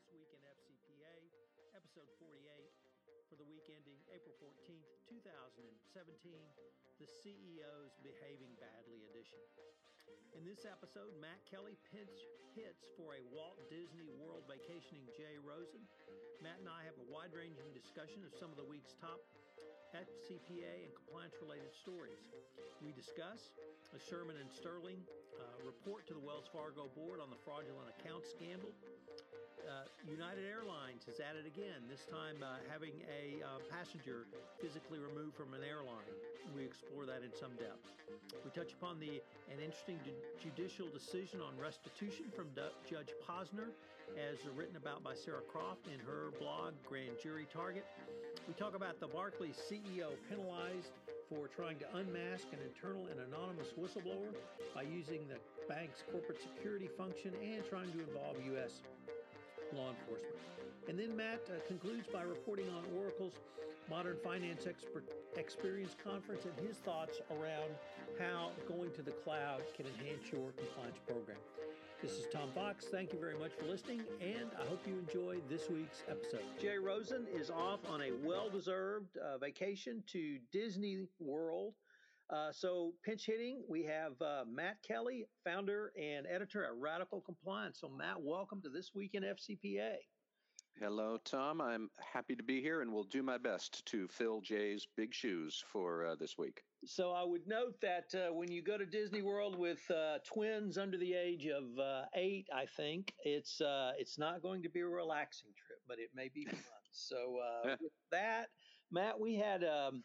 This Week in FCPA, episode 48, for the week ending April 14th, 2017, the CEO's Behaving Badly edition. In this episode, Matt Kelly pinch hits for a Walt Disney World vacationing Jay Rosen. Matt and I have a wide ranging discussion of some of the week's top FCPA and compliance related stories. We discuss a Shearman and Sterling uh, report to the Wells Fargo board on the fraudulent account scandal. Uh, United Airlines is at it again, this time uh, having a uh, passenger physically removed from an airline. We explore that in some depth. We touch upon the an interesting judicial decision on restitution from Judge Posner, as written about by Sarah Kropf in her blog, Grand Jury Target. We talk about the Barclays CEO penalized for trying to unmask an internal and anonymous whistleblower by using the bank's corporate security function and trying to involve U.S law enforcement. And then Matt uh, concludes by reporting on Oracle's Modern Finance Expert Experience Conference and his thoughts around how going to the cloud can enhance your compliance program. This is Tom Fox. Thank you very much for listening, and I hope you enjoy this week's episode. Jay Rosen is off on a well deserved uh, vacation to Disney World. Uh, so, pinch hitting, we have uh, Matt Kelly, founder and editor at Radical Compliance. So, Matt, welcome to This Week in FCPA. Hello, Tom. I'm happy to be here and will do my best to fill Jay's big shoes for uh, this week. So, I would note that uh, when you go to Disney World with uh, twins under the age of eight, I think it's it's not going to be a relaxing trip, but it may be fun. so, with that, Matt, we had. Um,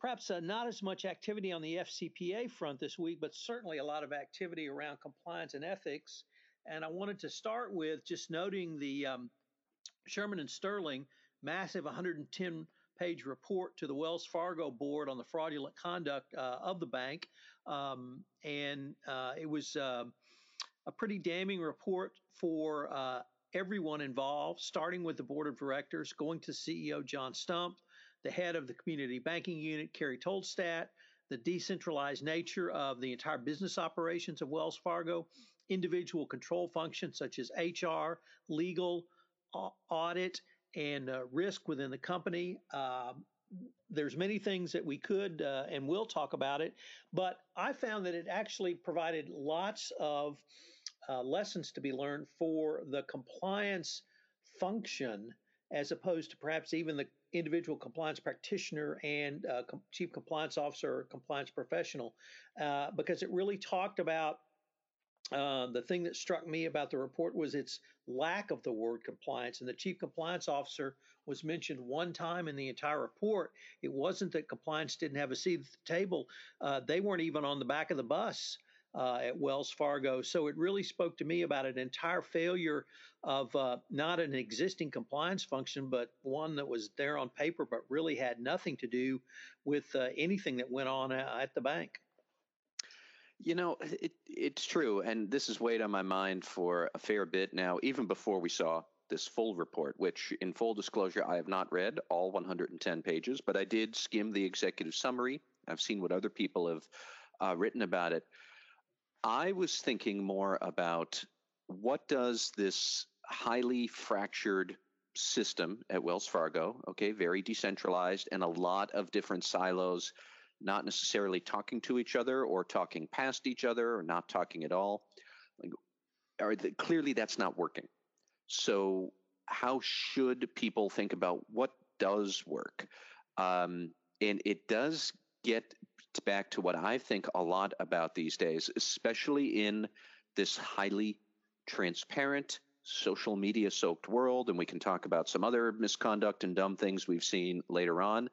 perhaps uh, not as much activity on the FCPA front this week, but certainly a lot of activity around compliance and ethics. And I wanted to start with just noting the um, Shearman and Sterling massive 110 page report to the Wells Fargo board on the fraudulent conduct uh, of the bank. Um, and uh, it was uh, a pretty damning report for uh, everyone involved, starting with the board of directors, going to CEO John Stumpf, the head of the community banking unit, Carrie Tolstedt, the decentralized nature of the entire business operations of Wells Fargo, individual control functions such as HR, legal, audit, and uh, risk within the company. Uh, there's many things that we could uh, and will talk about it, but I found that it actually provided lots of uh, lessons to be learned for the compliance function as opposed to perhaps even the individual compliance practitioner and uh, com- chief compliance officer or compliance professional, uh, because it really talked about. Uh, the thing that struck me about the report was its lack of the word compliance, and the chief compliance officer was mentioned one time in the entire report. It wasn't that compliance didn't have a seat at the table; uh, they weren't even on the back of the bus uh, at Wells Fargo. So it really spoke to me about an entire failure of uh, not an existing compliance function, but one that was there on paper, but really had nothing to do with uh, anything that went on at the bank. You know, it, it's true. And this has weighed on my mind for a fair bit now, even before we saw this full report, which, in full disclosure, I have not read all 110 pages, but I did skim the executive summary. I've seen what other people have uh, written about it. I was thinking more about what does this highly fractured system at Wells Fargo, okay, very decentralized and a lot of different silos, not necessarily talking to each other or talking past each other or not talking at all. Like, are the, clearly that's not working. So, how should people think about what does work? Um, and it does get back to what I think a lot about these days, especially in this highly transparent, social media soaked world. And we can talk about some other misconduct and dumb things we've seen later on.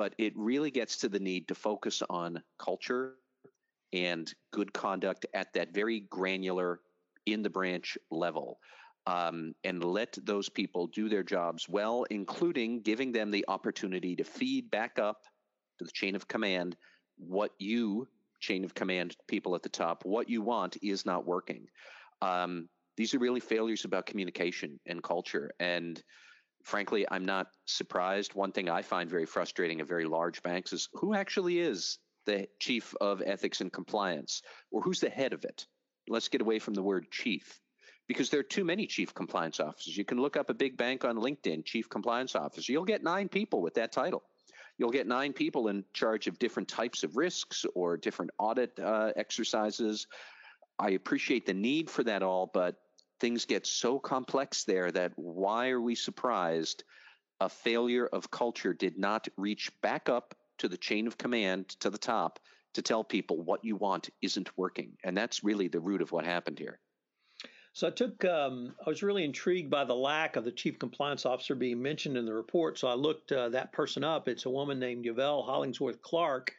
But it really gets to the need to focus on culture and good conduct at that very granular, in the branch level. Um, and let those people do their jobs well, including giving them the opportunity to feed back up to the chain of command what you chain of command people at the top what you want is not working um, these are really failures about communication and culture and frankly i'm not surprised one thing i find very frustrating at very large banks is who actually is the chief of ethics and compliance or who's the head of it let's get away from the word chief because there are too many chief compliance officers. You can look up a big bank on LinkedIn, chief compliance officer. You'll get nine people with that title. You'll get nine people in charge of different types of risks or different audit uh, exercises. I appreciate the need for that all, but things get so complex there that why are we surprised a failure of culture did not reach back up to the chain of command to the top to tell people what you want isn't working. And that's really the root of what happened here. So I took, um, I was really intrigued by the lack of the chief compliance officer being mentioned in the report. So I looked uh, that person up. It's a woman named Yavelle Hollingsworth Clark.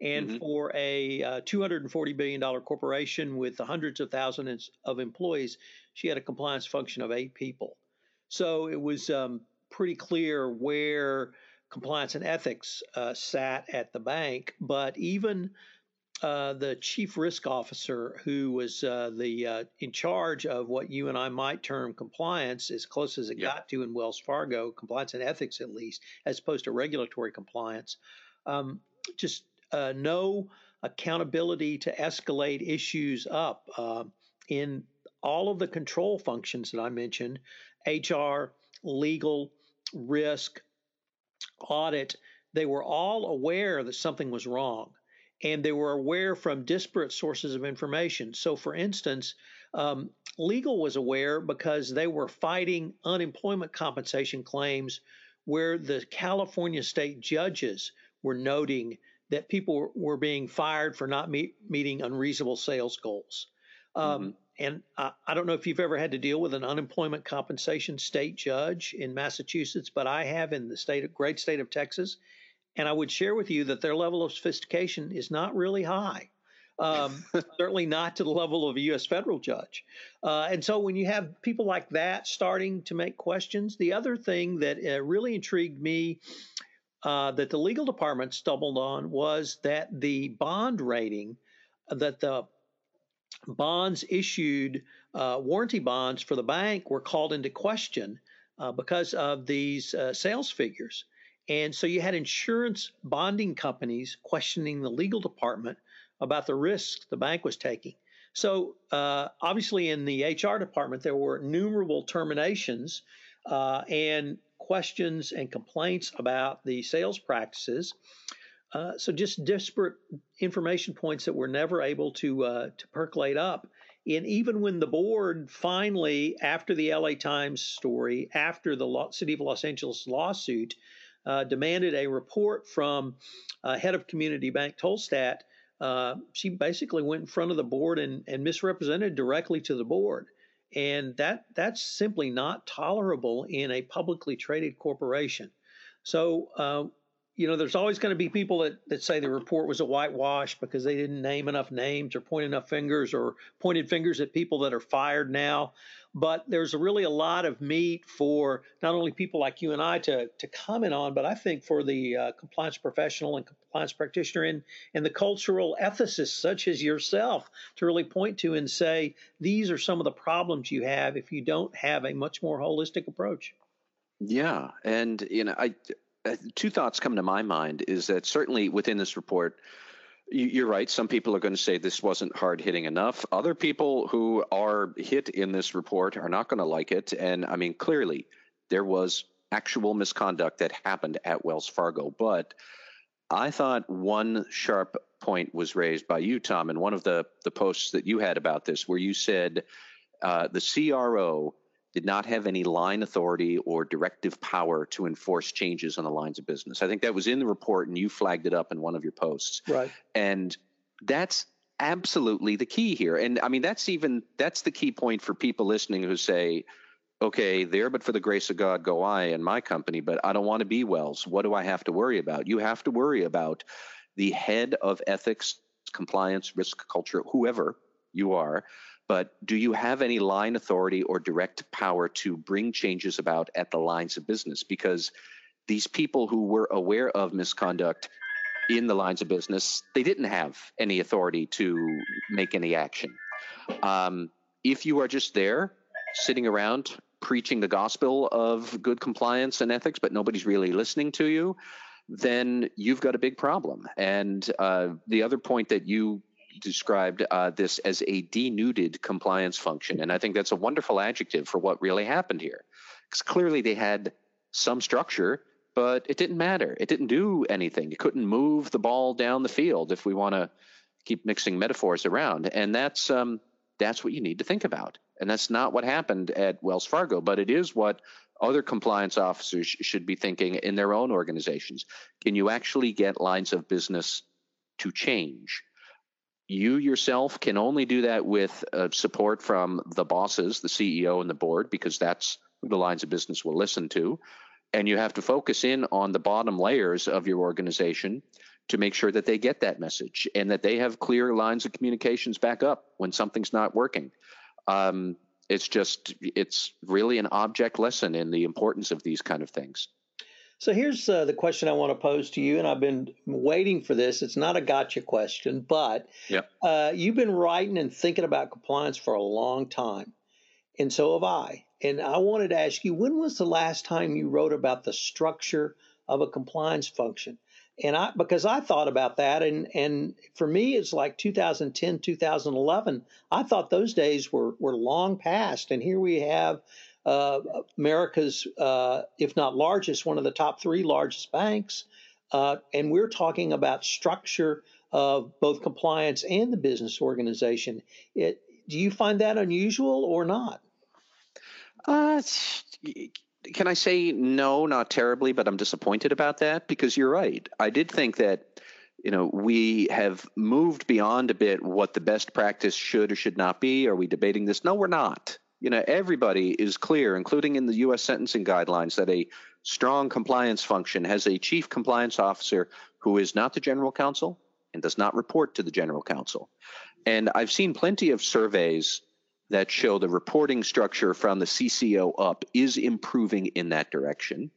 And mm-hmm. for a uh, $240 billion corporation with hundreds of thousands of employees, she had a compliance function of eight people. So it was um, pretty clear where compliance and ethics uh, sat at the bank. But even uh, the chief risk officer, who was uh, the uh, in charge of what you and I might term compliance, as close as it yep. got to in Wells Fargo, compliance and ethics at least, as opposed to regulatory compliance, um, just uh, no accountability to escalate issues up uh, in all of the control functions that I mentioned: HR, legal, risk, audit. They were all aware that something was wrong and they were aware from disparate sources of information. So, for instance, um, legal was aware because they were fighting unemployment compensation claims where the California state judges were noting that people were being fired for not meet, meeting unreasonable sales goals. Um, mm-hmm. And I, I, don't know if you've ever had to deal with an unemployment compensation state judge in Massachusetts, but I have in the state, great state of Texas. And I would share with you that their level of sophistication is not really high. Um, certainly not to the level of a U.S. federal judge. Uh, and so when you have people like that starting to make questions, the other thing that uh, really intrigued me uh, that the legal department stumbled on was that the bond rating that the bonds issued, uh, warranty bonds for the bank, were called into question uh, because of these uh, sales figures. And so you had insurance bonding companies questioning the legal department about the risks the bank was taking. So uh, obviously, in the HR department, there were innumerable terminations uh, and questions and complaints about the sales practices. Uh, so just disparate information points that were never able to uh, to percolate up. And even when the board finally, after the LA Times story, after the City of Los Angeles lawsuit, uh, demanded a report from uh, head of community bank Tolstedt. Uh, she basically went in front of the board and, and misrepresented directly to the board. And that that's simply not tolerable in a publicly traded corporation. So uh, you know, there's always going to be people that, that say the report was a whitewash because they didn't name enough names or point enough fingers or pointed fingers at people that are fired now. But there's really a lot of meat for not only people like you and I to, to comment on, but I think for the uh, compliance professional and compliance practitioner and, and the cultural ethicists such as yourself to really point to and say, these are some of the problems you have if you don't have a much more holistic approach. Yeah, and you know, I two thoughts come to my mind is that certainly within this report, you're right. Some people are going to say this wasn't hard hitting enough. Other people who are hit in this report are not going to like it. And I mean, clearly, there was actual misconduct that happened at Wells Fargo. But I thought one sharp point was raised by you, Tom, in one of the, the posts that you had about this, where you said uh, the CRO did not have any line authority or directive power to enforce changes on the lines of business. I think that was in the report and you flagged it up in one of your posts. Right. And that's absolutely the key here. And I mean that's even that's the key point for people listening who say, okay, there but for the grace of God go I and my company, but I don't want to be Wells. What do I have to worry about? You have to worry about the head of ethics, compliance, risk culture, whoever you are but do you have any line authority or direct power to bring changes about at the lines of business? Because these people who were aware of misconduct in the lines of business, they didn't have any authority to make any action. Um, if you are just there sitting around preaching the gospel of good compliance and ethics, but nobody's really listening to you, then you've got a big problem. And uh, the other point that you described uh, this as a denuded compliance function. And I think that's a wonderful adjective for what really happened here. Because clearly they had some structure, but it didn't matter. It didn't do anything. It couldn't move the ball down the field if we want to keep mixing metaphors around. And that's, um, that's what you need to think about. And that's not what happened at Wells Fargo, but it is what other compliance officers should be thinking in their own organizations. Can you actually get lines of business to change? You yourself can only do that with uh, support from the bosses, the CEO, and the board, because that's who the lines of business will listen to. And you have to focus in on the bottom layers of your organization to make sure that they get that message and that they have clear lines of communications back up when something's not working. Um, it's just, it's really an object lesson in the importance of these kind of things. So here's uh, the question I want to pose to you, and I've been waiting for this. It's not a gotcha question, but yep. uh, you've been writing and thinking about compliance for a long time, and so have I. And I wanted to ask you, when was the last time you wrote about the structure of a compliance function? And I because I thought about that, and and for me, it's like 2010, 2011. I thought those days were were long past, and here we have uh, America's, uh, if not largest, one of the top three largest banks. Uh, and we're talking about structure of both compliance and the business organization. It, do you find that unusual or not? Uh, can I say no, not terribly, but I'm disappointed about that because you're right. I did think that you know we have moved beyond a bit what the best practice should or should not be. Are we debating this? No, we're not you know, everybody is clear, including in the U.S. sentencing guidelines, that a strong compliance function has a chief compliance officer who is not the general counsel and does not report to the general counsel. And I've seen plenty of surveys that show the reporting structure from the CCO up is improving in that direction.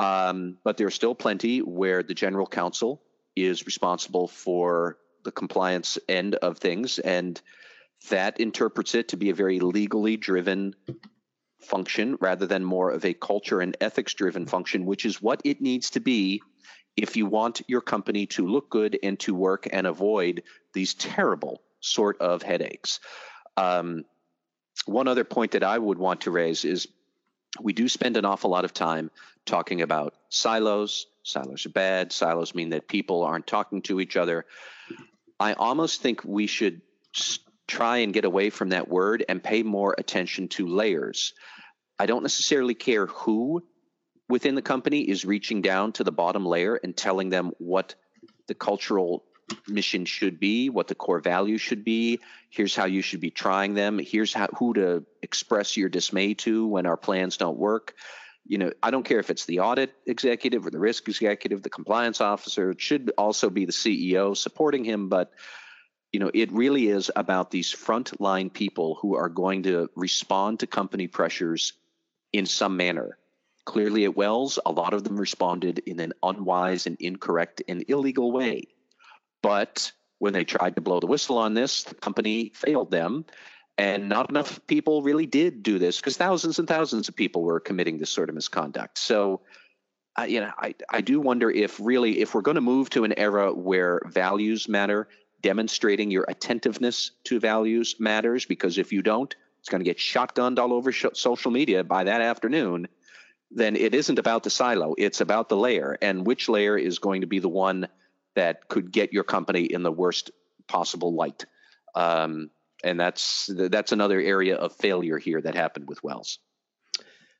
Um, but there's still plenty where the general counsel is responsible for the compliance end of things. And that interprets it to be a very legally driven function rather than more of a culture and ethics driven function, which is what it needs to be if you want your company to look good and to work and avoid these terrible sort of headaches. Um, one other point that I would want to raise is we do spend an awful lot of time talking about silos. Silos are bad. Silos mean that people aren't talking to each other. I almost think we should try and get away from that word and pay more attention to layers. I don't necessarily care who within the company is reaching down to the bottom layer and telling them what the cultural mission should be, what the core values should be. Here's how you should be trying them. Here's how, who to express your dismay to when our plans don't work. You know, I don't care if it's the audit executive or the risk executive, the compliance officer. It should also be the CEO supporting him, but you know, it really is about these frontline people who are going to respond to company pressures in some manner. Clearly, at Wells, a lot of them responded in an unwise and incorrect and illegal way. But when they tried to blow the whistle on this, the company failed them. And not enough people really did do this because thousands and thousands of people were committing this sort of misconduct. So, uh, you know, I, I do wonder if really, if we're going to move to an era where values matter, demonstrating your attentiveness to values matters because if you don't, it's going to get shotgunned all over sh- social media by that afternoon. Then it isn't about the silo, it's about the layer and which layer is going to be the one that could get your company in the worst possible light. Um, and that's that's another area of failure here that happened with Wells.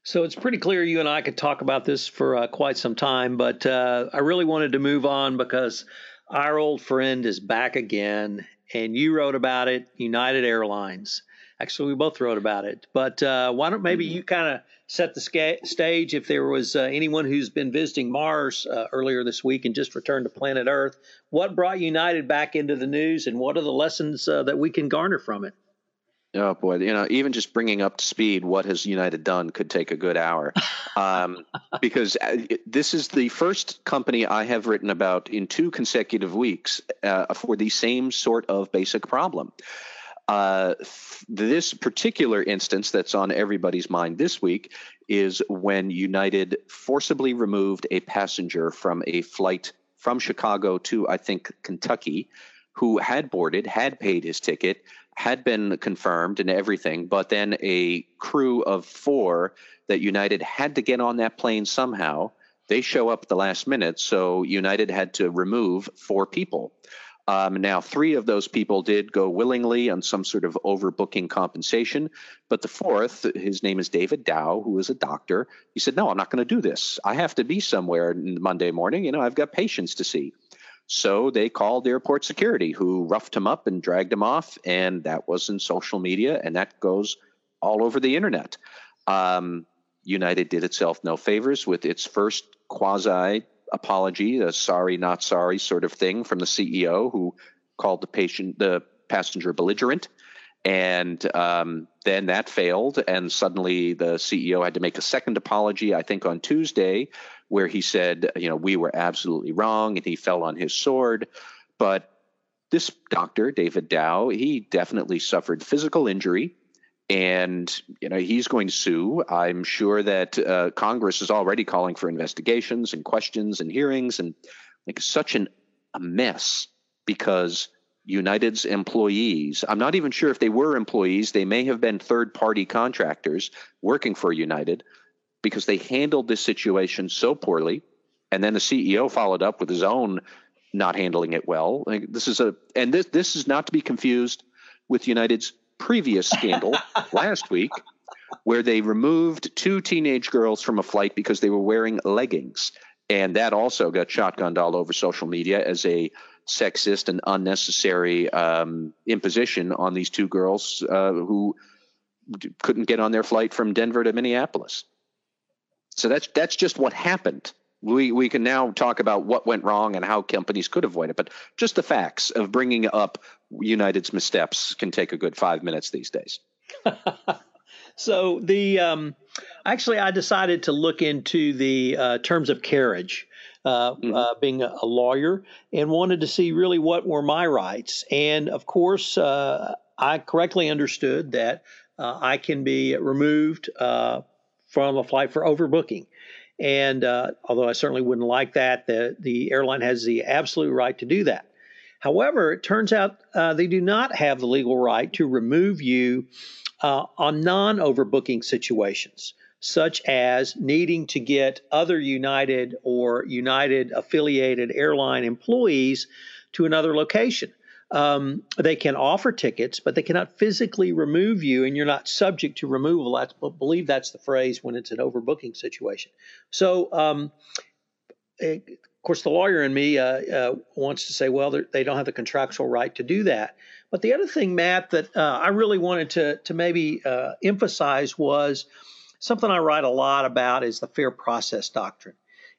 So it's pretty clear you and I could talk about this for uh, quite some time, but uh, I really wanted to move on because our old friend is back again, and you wrote about it, United Airlines. Actually, we both wrote about it. But uh, why don't maybe you kind of set the sca- stage if there was uh, anyone who's been visiting Mars uh, earlier this week and just returned to planet Earth? What brought United back into the news, and what are the lessons uh, that we can garner from it? Oh boy, you know, even just bringing up to speed what has United done could take a good hour, um, because uh, this is the first company I have written about in two consecutive weeks uh, for the same sort of basic problem. Uh, this particular instance that's on everybody's mind this week is when United forcibly removed a passenger from a flight from Chicago to, I think, Kentucky who had boarded, had paid his ticket, had been confirmed and everything, but then a crew of four that United had to get on that plane somehow. They show up at the last minute, so United had to remove four people. Um, now, three of those people did go willingly on some sort of overbooking compensation, but the fourth, his name is David Dao, who is a doctor. He said, "No, I'm not going to do this. I have to be somewhere Monday morning. You know, I've got patients to see." So they called airport security, who roughed him up and dragged him off, and that was in social media, and that goes all over the internet. Um, United did itself no favors with its first quasi apology, a sorry, not sorry sort of thing from the CEO who called the patient, the passenger belligerent. And um, then that failed, and suddenly the CEO had to make a second apology, I think on Tuesday, where he said, you know, we were absolutely wrong, and he fell on his sword. But this doctor, David Dao, he definitely suffered physical injury and you know he's going to sue. I'm sure that uh, Congress is already calling for investigations and questions and hearings, and like such an a mess because United's employees. I'm not even sure if they were employees. They may have been third party contractors working for United because they handled this situation so poorly. And then the CEO followed up with his own not handling it well. Like this is a and this this is not to be confused with United's previous scandal last week where they removed two teenage girls from a flight because they were wearing leggings. And that also got shotgunned all over social media as a sexist and unnecessary um, imposition on these two girls uh, who couldn't get on their flight from Denver to Minneapolis. So that's that's just what happened. We we can now talk about what went wrong and how companies could avoid it, but just the facts of bringing up United's missteps can take a good five minutes these days. so the um, actually, I decided to look into the uh, terms of carriage. Uh, mm-hmm. uh, being a, a, lawyer, and wanted to see really what were my rights. And of course, uh, I correctly understood that uh, I can be removed uh, from a flight for overbooking. And although I certainly wouldn't like that, the, the airline has the absolute right to do that. However, it turns out uh, they do not have the legal right to remove you uh, on non overbooking situations, such as needing to get other United or United affiliated airline employees to another location. Um, they can offer tickets, but they cannot physically remove you, and you're not subject to removal. I believe that's the phrase when it's an overbooking situation. So, um, it, of course, the lawyer in me uh, uh, wants to say, well, they don't have the contractual right to do that. But the other thing, Matt, that uh, I really wanted to to maybe uh, emphasize was something I write a lot about is the fair process doctrine,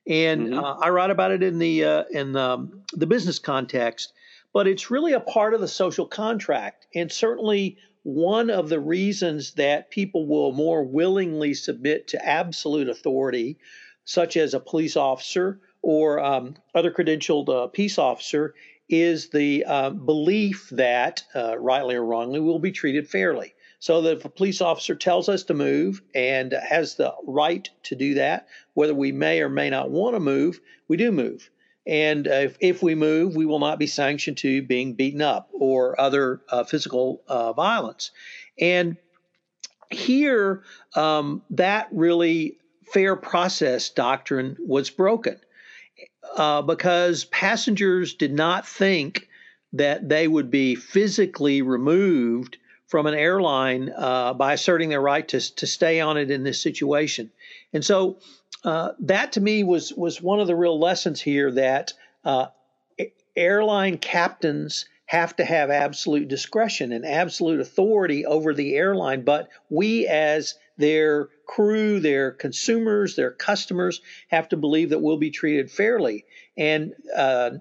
and mm-hmm. Uh, I write about it in the uh, in the, the business context. But it's really a part of the social contract, and certainly one of the reasons that people will more willingly submit to absolute authority, such as a police officer or um, other credentialed uh, peace officer is the uh, belief that, uh, rightly or wrongly, we'll be treated fairly. So that if a police officer tells us to move and has the right to do that, whether we may or may not want to move, we do move. And uh, if, if, we move, we will not be sanctioned to being beaten up or other uh, physical uh, violence. And here, um, that really fair process doctrine was broken uh, because passengers did not think that they would be physically removed from an airline uh, by asserting their right to, to stay on it in this situation. And so uh, that to me was, was one of the real lessons here that uh, airline captains have to have absolute discretion and absolute authority over the airline, but we as their crew, their consumers, their customers have to believe that we'll be treated fairly. And uh,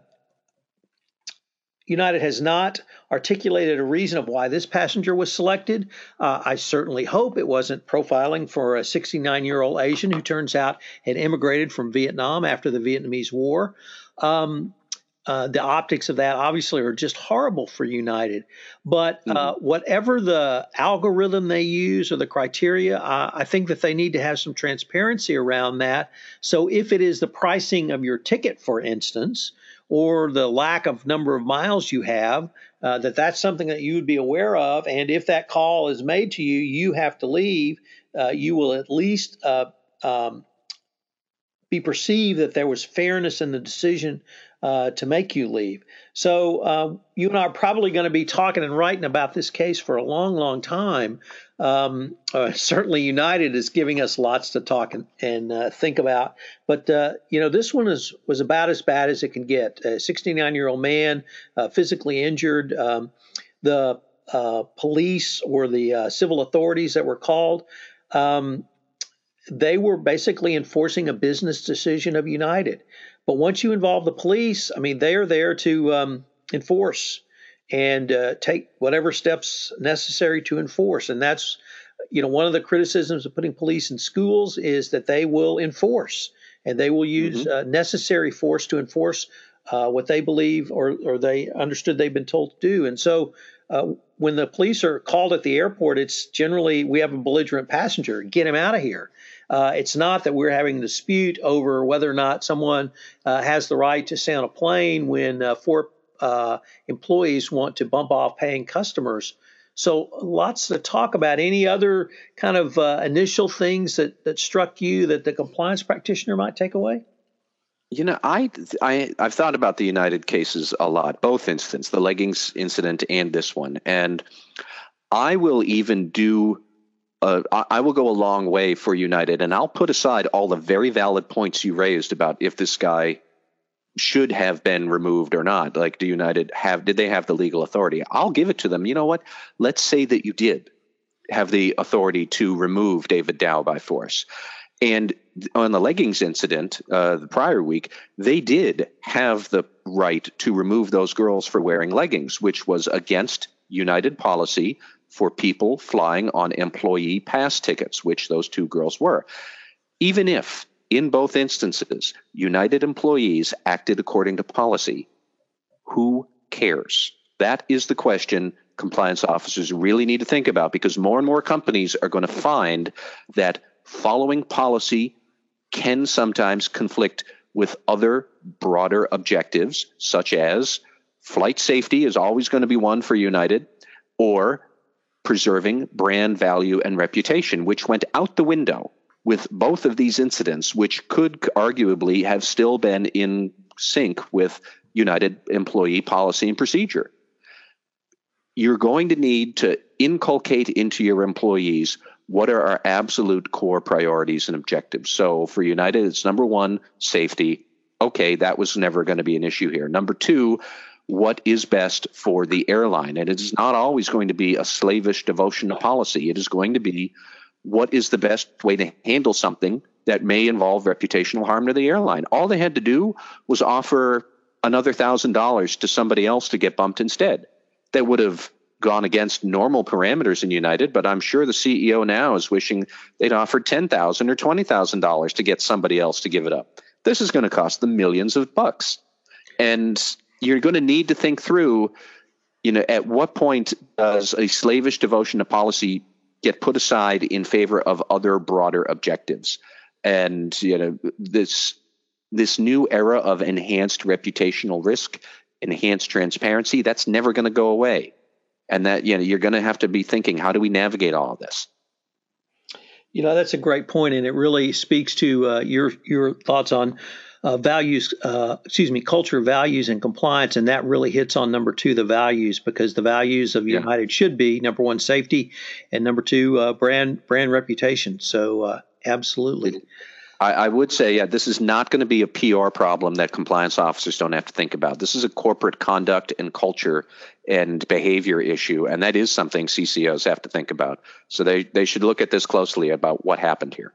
United has not articulated a reason of why this passenger was selected. Uh, I certainly hope it wasn't profiling for a 69 year old Asian who turns out had immigrated from Vietnam after the Vietnamese War. Um, uh, the optics of that obviously are just horrible for United. But uh, mm-hmm. whatever the algorithm they use or the criteria, uh, I think that they need to have some transparency around that. So if it is the pricing of your ticket, for instance, or the lack of number of miles you have, uh, that that's something that you would be aware of. And if that call is made to you, you have to leave. Uh, you will at least uh, um, be perceived that there was fairness in the decision uh, to make you leave. So uh, you and I are probably going to be talking and writing about this case for a long, long time. Um, uh, certainly, United is giving us lots to talk and, and uh, think about. But uh, you know, this one is was about as bad as it can get. A 69 year old man, physically injured. Um, the police or the civil authorities that were called. Um, they were basically enforcing a business decision of United. But once you involve the police, I mean, they are there to um, enforce and uh, take whatever steps necessary to enforce. And that's, you know, one of the criticisms of putting police in schools is that they will enforce and they will use mm-hmm. uh, necessary force to enforce uh, what they believe or, or they understood they've been told to do. And so uh, when the police are called at the airport, it's generally we have a belligerent passenger, get him out of here. Uh, it's not that we're having a dispute over whether or not someone uh, has the right to stay on a plane when uh, four uh, employees want to bump off paying customers. So lots to talk about. Any other kind of uh, initial things that, that struck you that the compliance practitioner might take away? You know, I, I I've thought about the United cases a lot, both incidents, the leggings incident and this one, and I will even do uh, I will go a long way for United, and I'll put aside all the very valid points you raised about if this guy should have been removed or not. Like, do United have? Did they have the legal authority? I'll give it to them. You know what? Let's say that you did have the authority to remove David Dao by force. And on the leggings incident uh, the prior week, they did have the right to remove those girls for wearing leggings, which was against United policy for people flying on employee pass tickets, which those two girls were. Even if, in both instances, United employees acted according to policy, who cares? That is the question compliance officers really need to think about because more and more companies are going to find that following policy can sometimes conflict with other broader objectives, such as flight safety is always going to be one for United, or preserving brand value and reputation, which went out the window with both of these incidents, which could arguably have still been in sync with United employee policy and procedure. You're going to need to inculcate into your employees what are our absolute core priorities and objectives. So for United, it's number one, safety. Okay, that was never going to be an issue here. Number two, what is best for the airline. And it is not always going to be a slavish devotion to policy. It is going to be what is the best way to handle something that may involve reputational harm to the airline. All they had to do was offer another thousand dollars to somebody else to get bumped instead. That would have gone against normal parameters in United, but I'm sure the CEO now is wishing they'd offered ten thousand or twenty thousand dollars to get somebody else to give it up. This is going to cost them millions of bucks. And you're going to need to think through you know at what point does a slavish devotion to policy get put aside in favor of other broader objectives? And you know this this new era of enhanced reputational risk enhanced transparency that's never going to go away. And that you know you're going to have to be thinking how do we navigate all of this? You know that's a great point and it really speaks to uh, your your thoughts on uh, values, uh, excuse me, culture, values, and compliance, and that really hits on number two, the values, because the values of United yeah. should be number one, safety, and number two, uh, brand brand reputation. So, uh, absolutely. I, I would say, yeah, this is not going to be a PR problem that compliance officers don't have to think about. This is a corporate conduct and culture and behavior issue, and that is something CCOs have to think about. So they they should look at this closely about what happened here.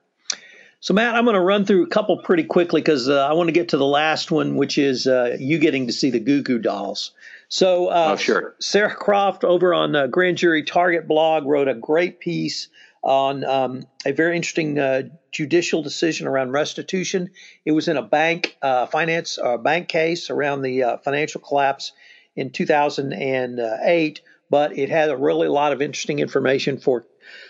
So, Matt, I'm going to run through a couple pretty quickly because uh, I want to get to the last one, which is uh, you getting to see the Goo Goo Dolls. So, uh, oh, sure. Sarah Kropf over on uh, Grand Jury Target blog wrote a great piece on um, a very interesting uh, judicial decision around restitution. It was in a bank uh, finance bank case around the financial collapse in 2008 but it had a really lot of interesting information for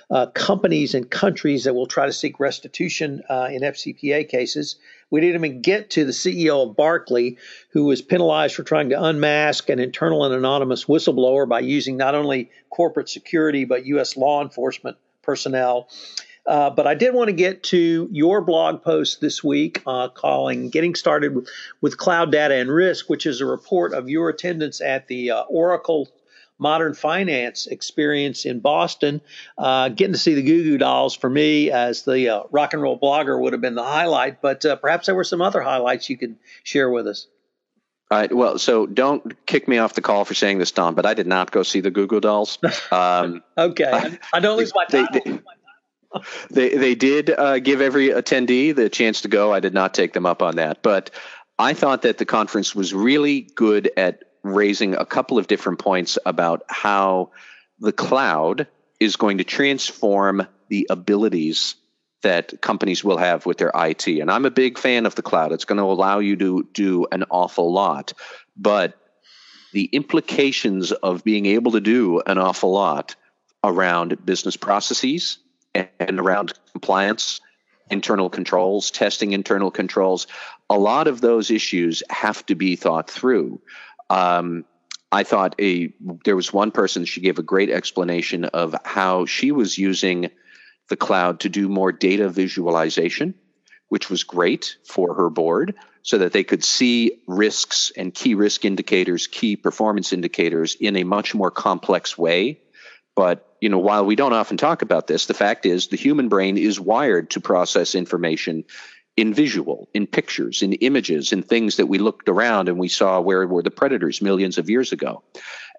uh, companies and countries that will try to seek restitution uh, in FCPA cases. We didn't even get to the CEO of Barclay, who was penalized for trying to unmask an internal and anonymous whistleblower by using not only corporate security but U.S. law enforcement personnel. Uh, but I did want to get to your blog post this week uh, calling Getting Started with, Cloud Data and Risk, which is a report of your attendance at the uh, Oracle modern finance experience in Boston. Uh, getting to see the Goo Goo Dolls for me as the uh, rock and roll blogger would have been the highlight, but uh, perhaps there were some other highlights you could share with us. All right. Well, so don't kick me off the call for saying this, Tom, but I did not go see the Goo Goo Dolls. Um, okay. I, I, don't lose my time. They, they, they, they did uh, give every attendee the chance to go. I did not take them up on that, but I thought that the conference was really good at raising a couple of different points about how the cloud is going to transform the abilities that companies will have with their IT. And I'm a big fan of the cloud. It's going to allow you to do an awful lot. But the implications of being able to do an awful lot around business processes and around compliance, internal controls, testing internal controls, a lot of those issues have to be thought through. Um, I thought a there was one person she gave a great explanation of how she was using the cloud to do more data visualization, which was great for her board so that they could see risks and key risk indicators, key performance indicators in a much more complex way. But you know, while we don't often talk about this, the fact is the human brain is wired to process information in visual, in pictures, in images, in things that we looked around and we saw where were the predators millions of years ago.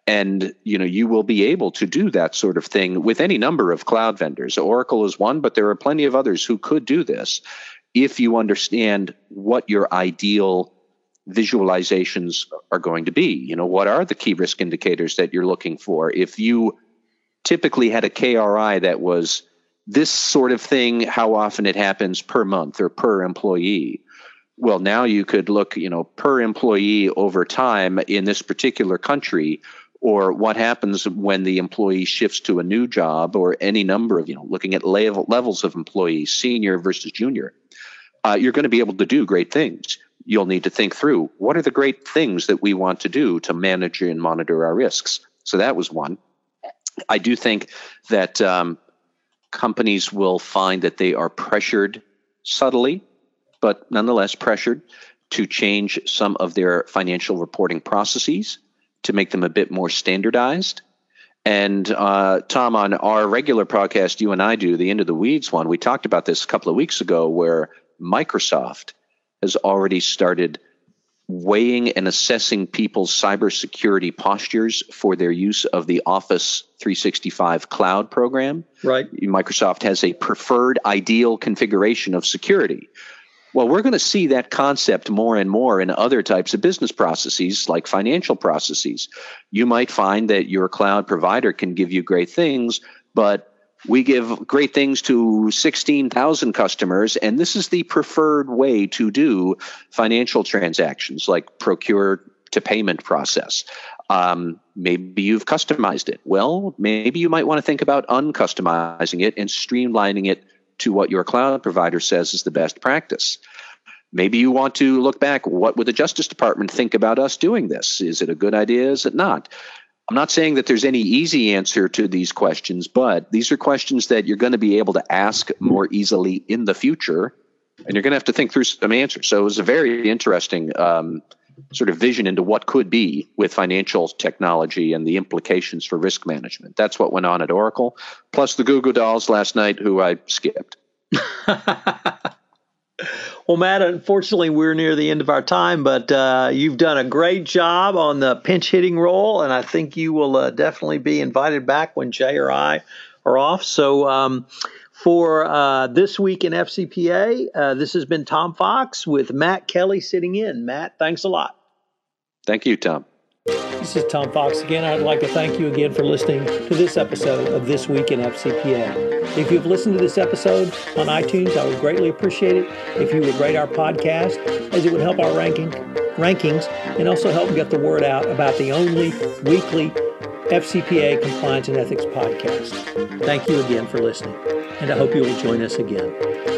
And you know, you will be able to do that sort of thing with any number of cloud vendors. Oracle is one, but there are plenty of others who could do this if you understand what your ideal visualizations are going to be. You know, what are the key risk indicators that you're looking for? If you typically had a KRI that was this sort of thing, how often it happens per month or per employee. Well, now you could look, you know, per employee over time in this particular country, or what happens when the employee shifts to a new job, or any number of, you know, looking at level, levels of employees, senior versus junior. Uh, you're going to be able to do great things. You'll need to think through what are the great things that we want to do to manage and monitor our risks. So that was one. I do think that um, companies will find that they are pressured subtly, but nonetheless pressured to change some of their financial reporting processes to make them a bit more standardized. And uh, Tom, on our regular podcast, you and I do the Into the Weeds one, we talked about this a couple of weeks ago where Microsoft has already started weighing and assessing people's cybersecurity postures for their use of the Office 365 cloud program. Right. Microsoft has a preferred ideal configuration of security. Well, we're going to see that concept more and more in other types of business processes, like financial processes. You might find that your cloud provider can give you great things, but we give great things to 16,000 customers, and this is the preferred way to do financial transactions like procure to payment process. Um, maybe you've customized it. Well, maybe you might want to think about uncustomizing it and streamlining it to what your cloud provider says is the best practice. Maybe you want to look back. What would the Justice Department think about us doing this? Is it a good idea? Is it not? I'm not saying that there's any easy answer to these questions, but these are questions that you're going to be able to ask more easily in the future, and you're going to have to think through some answers. So it was a very interesting um, sort of vision into what could be with financial technology and the implications for risk management. That's what went on at Oracle, plus the Goo Goo Dolls last night, who I skipped. Well, Matt, unfortunately, we're near the end of our time, but uh, you've done a great job on the pinch hitting role, and I think you will uh, definitely be invited back when Jay or I are off. So, um, for uh, this week in FCPA, uh, this has been Tom Fox with Matt Kelly sitting in. Matt, thanks a lot. Thank you, Tom. This is Tom Fox again. I'd like to thank you again for listening to this episode of This Week in FCPA. If you've listened to this episode on iTunes, I would greatly appreciate it if you would rate our podcast, as it would help our ranking rankings and also help get the word out about the only weekly FCPA Compliance and Ethics Podcast. Thank you again for listening, and I hope you will join us again.